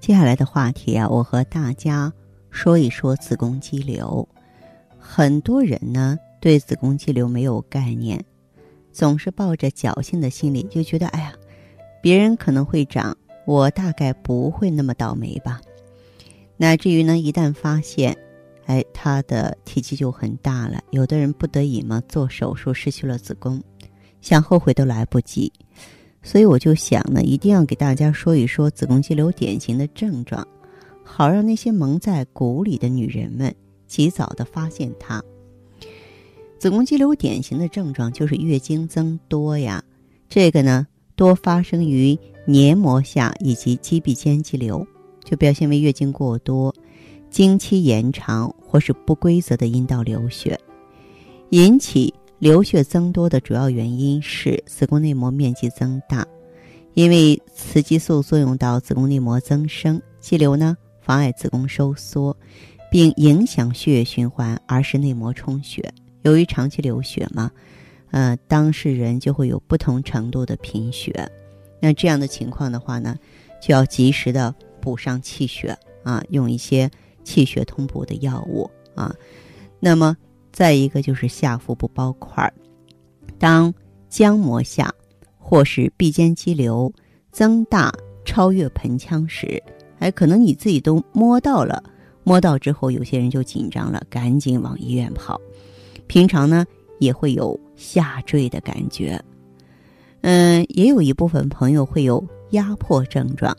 接下来的话题啊，我和大家说一说子宫肌瘤。很多人呢对子宫肌瘤没有概念，总是抱着侥幸的心理，就觉得哎呀，别人可能会长，我大概不会那么倒霉吧。乃至于呢，一旦发现，哎，它的体积就很大了，有的人不得已嘛做手术失去了子宫，想后悔都来不及。所以我就想呢，一定要给大家说一说子宫肌瘤典型的症状，好让那些蒙在鼓里的女人们及早的发现它。子宫肌瘤典型的症状就是月经增多呀，这个呢多发生于黏膜下以及肌壁间肌瘤，就表现为月经过多、经期延长或是不规则的阴道流血，引起。流血增多的主要原因是子宫内膜面积增大，因为雌激素作用到子宫内膜增生，肌瘤呢妨碍子宫收缩，并影响血液循环，而使内膜充血。由于长期流血嘛，呃，当事人就会有不同程度的贫血。那这样的情况的话呢，就要及时的补上气血啊，用一些气血通补的药物啊。那么。再一个就是下腹部包块，当浆膜下或是壁间肌瘤增大超越盆腔时，哎，可能你自己都摸到了，摸到之后，有些人就紧张了，赶紧往医院跑。平常呢，也会有下坠的感觉，嗯，也有一部分朋友会有压迫症状，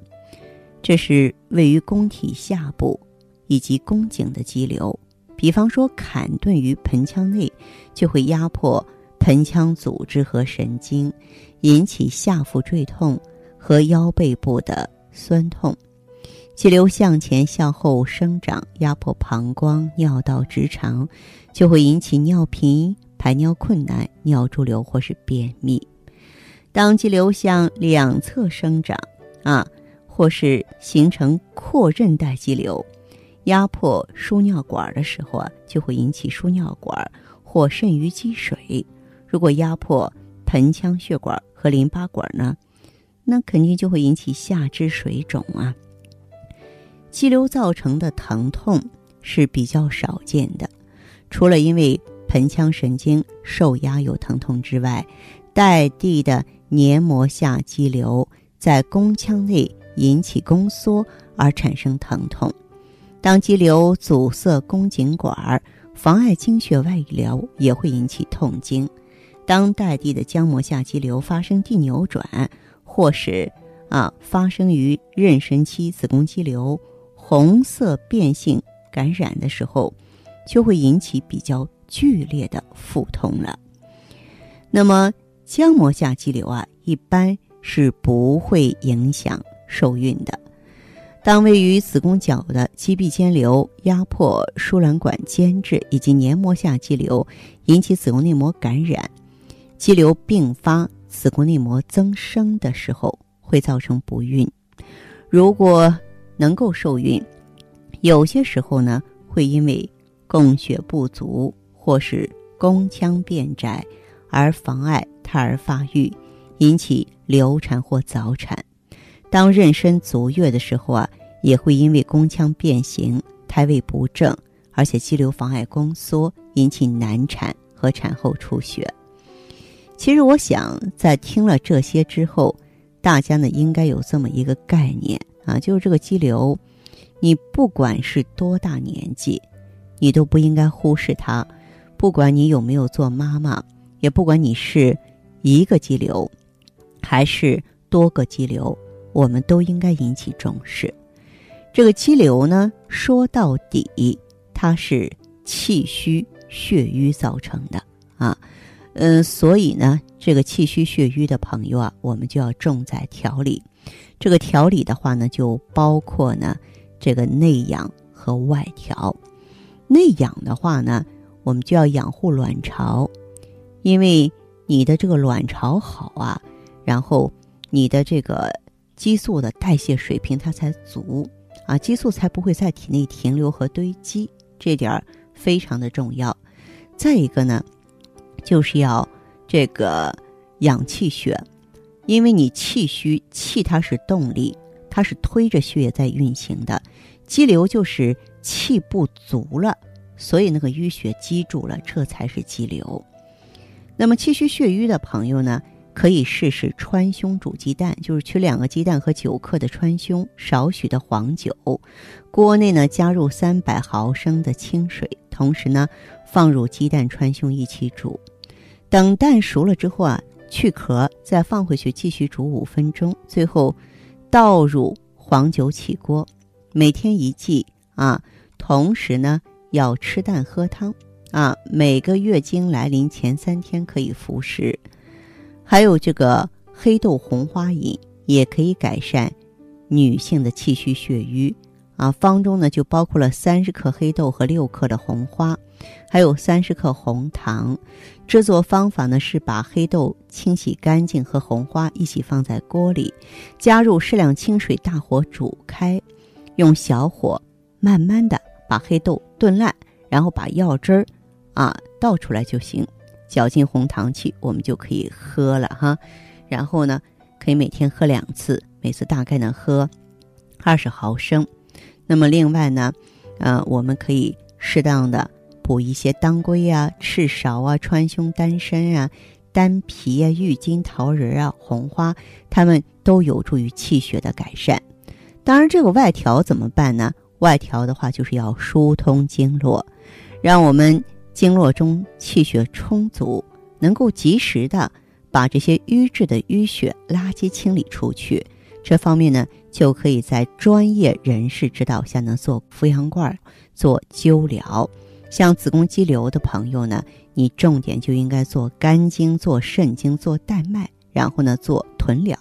这是位于宫体下部以及宫颈的肌瘤。比方说，砍顿于盆腔内，就会压迫盆腔组织和神经，引起下腹坠痛和腰背部的酸痛。肌瘤向前向后生长，压迫膀胱、尿道、直肠，就会引起尿频、排尿困难、尿潴留或是便秘。当肌瘤向两侧生长，啊，或是形成阔韧带肌瘤。压迫输尿管的时候啊，就会引起输尿管或肾盂积水。如果压迫盆腔血管和淋巴管呢，那肯定就会引起下肢水肿啊。肌瘤造成的疼痛是比较少见的，除了因为盆腔神经受压有疼痛之外，带地的黏膜下肌瘤在宫腔内引起宫缩而产生疼痛。当肌瘤阻塞宫颈管，妨碍经血外流，也会引起痛经。当带地的浆膜下肌瘤发生蒂扭转，或是啊发生于妊娠期子宫肌瘤红色变性感染的时候，就会引起比较剧烈的腹痛了。那么浆膜下肌瘤啊，一般是不会影响受孕的。当位于子宫角的肌壁间瘤压迫输卵管间质以及黏膜下肌瘤，引起子宫内膜感染，肌瘤并发子宫内膜增生的时候，会造成不孕。如果能够受孕，有些时候呢，会因为供血不足或是宫腔变窄而妨碍胎儿发育，引起流产或早产。当妊娠足月的时候啊，也会因为宫腔变形、胎位不正，而且肌瘤妨碍宫缩，引起难产和产后出血。其实，我想在听了这些之后，大家呢应该有这么一个概念啊，就是这个肌瘤，你不管是多大年纪，你都不应该忽视它。不管你有没有做妈妈，也不管你是一个肌瘤，还是多个肌瘤。我们都应该引起重视。这个肌瘤呢，说到底，它是气虚血瘀造成的啊。嗯，所以呢，这个气虚血瘀的朋友啊，我们就要重在调理。这个调理的话呢，就包括呢，这个内养和外调。内养的话呢，我们就要养护卵巢，因为你的这个卵巢好啊，然后你的这个激素的代谢水平它才足啊，激素才不会在体内停留和堆积，这点儿非常的重要。再一个呢，就是要这个养气血，因为你气虚，气它是动力，它是推着血液在运行的，肌瘤就是气不足了。所以那个淤血积住了，这才是肌瘤。那么气虚血瘀的朋友呢，可以试试川芎煮鸡蛋，就是取两个鸡蛋和九克的川芎，少许的黄酒，锅内呢加入三百毫升的清水，同时呢放入鸡蛋、川芎一起煮。等蛋熟了之后啊，去壳，再放回去继续煮五分钟，最后倒入黄酒起锅。每天一剂啊，同时呢。要吃蛋喝汤，啊，每个月经来临前三天可以服食。还有这个黑豆红花饮也可以改善女性的气虚血瘀，啊，方中呢就包括了三十克黑豆和六克的红花，还有三十克红糖。制作方法呢是把黑豆清洗干净和红花一起放在锅里，加入适量清水，大火煮开，用小火慢慢的。把黑豆炖烂，然后把药汁儿啊倒出来就行，搅进红糖去，我们就可以喝了哈。然后呢，可以每天喝两次，每次大概呢喝二十毫升。那么另外呢，呃，我们可以适当的补一些当归啊、赤芍啊、川芎、丹参啊、丹皮啊、郁金桃仁啊、红花，它们都有助于气血的改善。当然，这个外调怎么办呢？外调的话，就是要疏通经络，让我们经络中气血充足，能够及时的把这些瘀滞的淤血垃圾清理出去。这方面呢，就可以在专业人士指导下呢做扶阳罐、做灸疗。像子宫肌瘤的朋友呢，你重点就应该做肝经、做肾经、做带脉，然后呢做臀疗，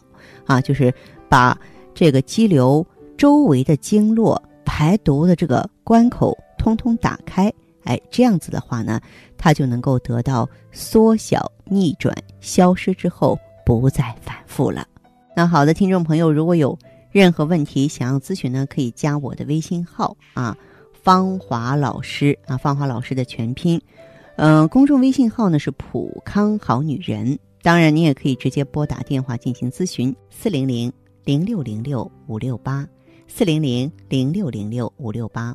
啊，就是把这个肌瘤周围的经络。排毒的这个关口通通打开，哎，这样子的话呢，它就能够得到缩小、逆转、消失之后不再反复了。那好的，听众朋友，如果有任何问题想要咨询呢，可以加我的微信号啊，芳华老师啊，芳华老师的全拼，嗯，公众微信号呢是普康好女人。当然，你也可以直接拨打电话进行咨询，四零零零六零六五六八。四零零零六零六五六八。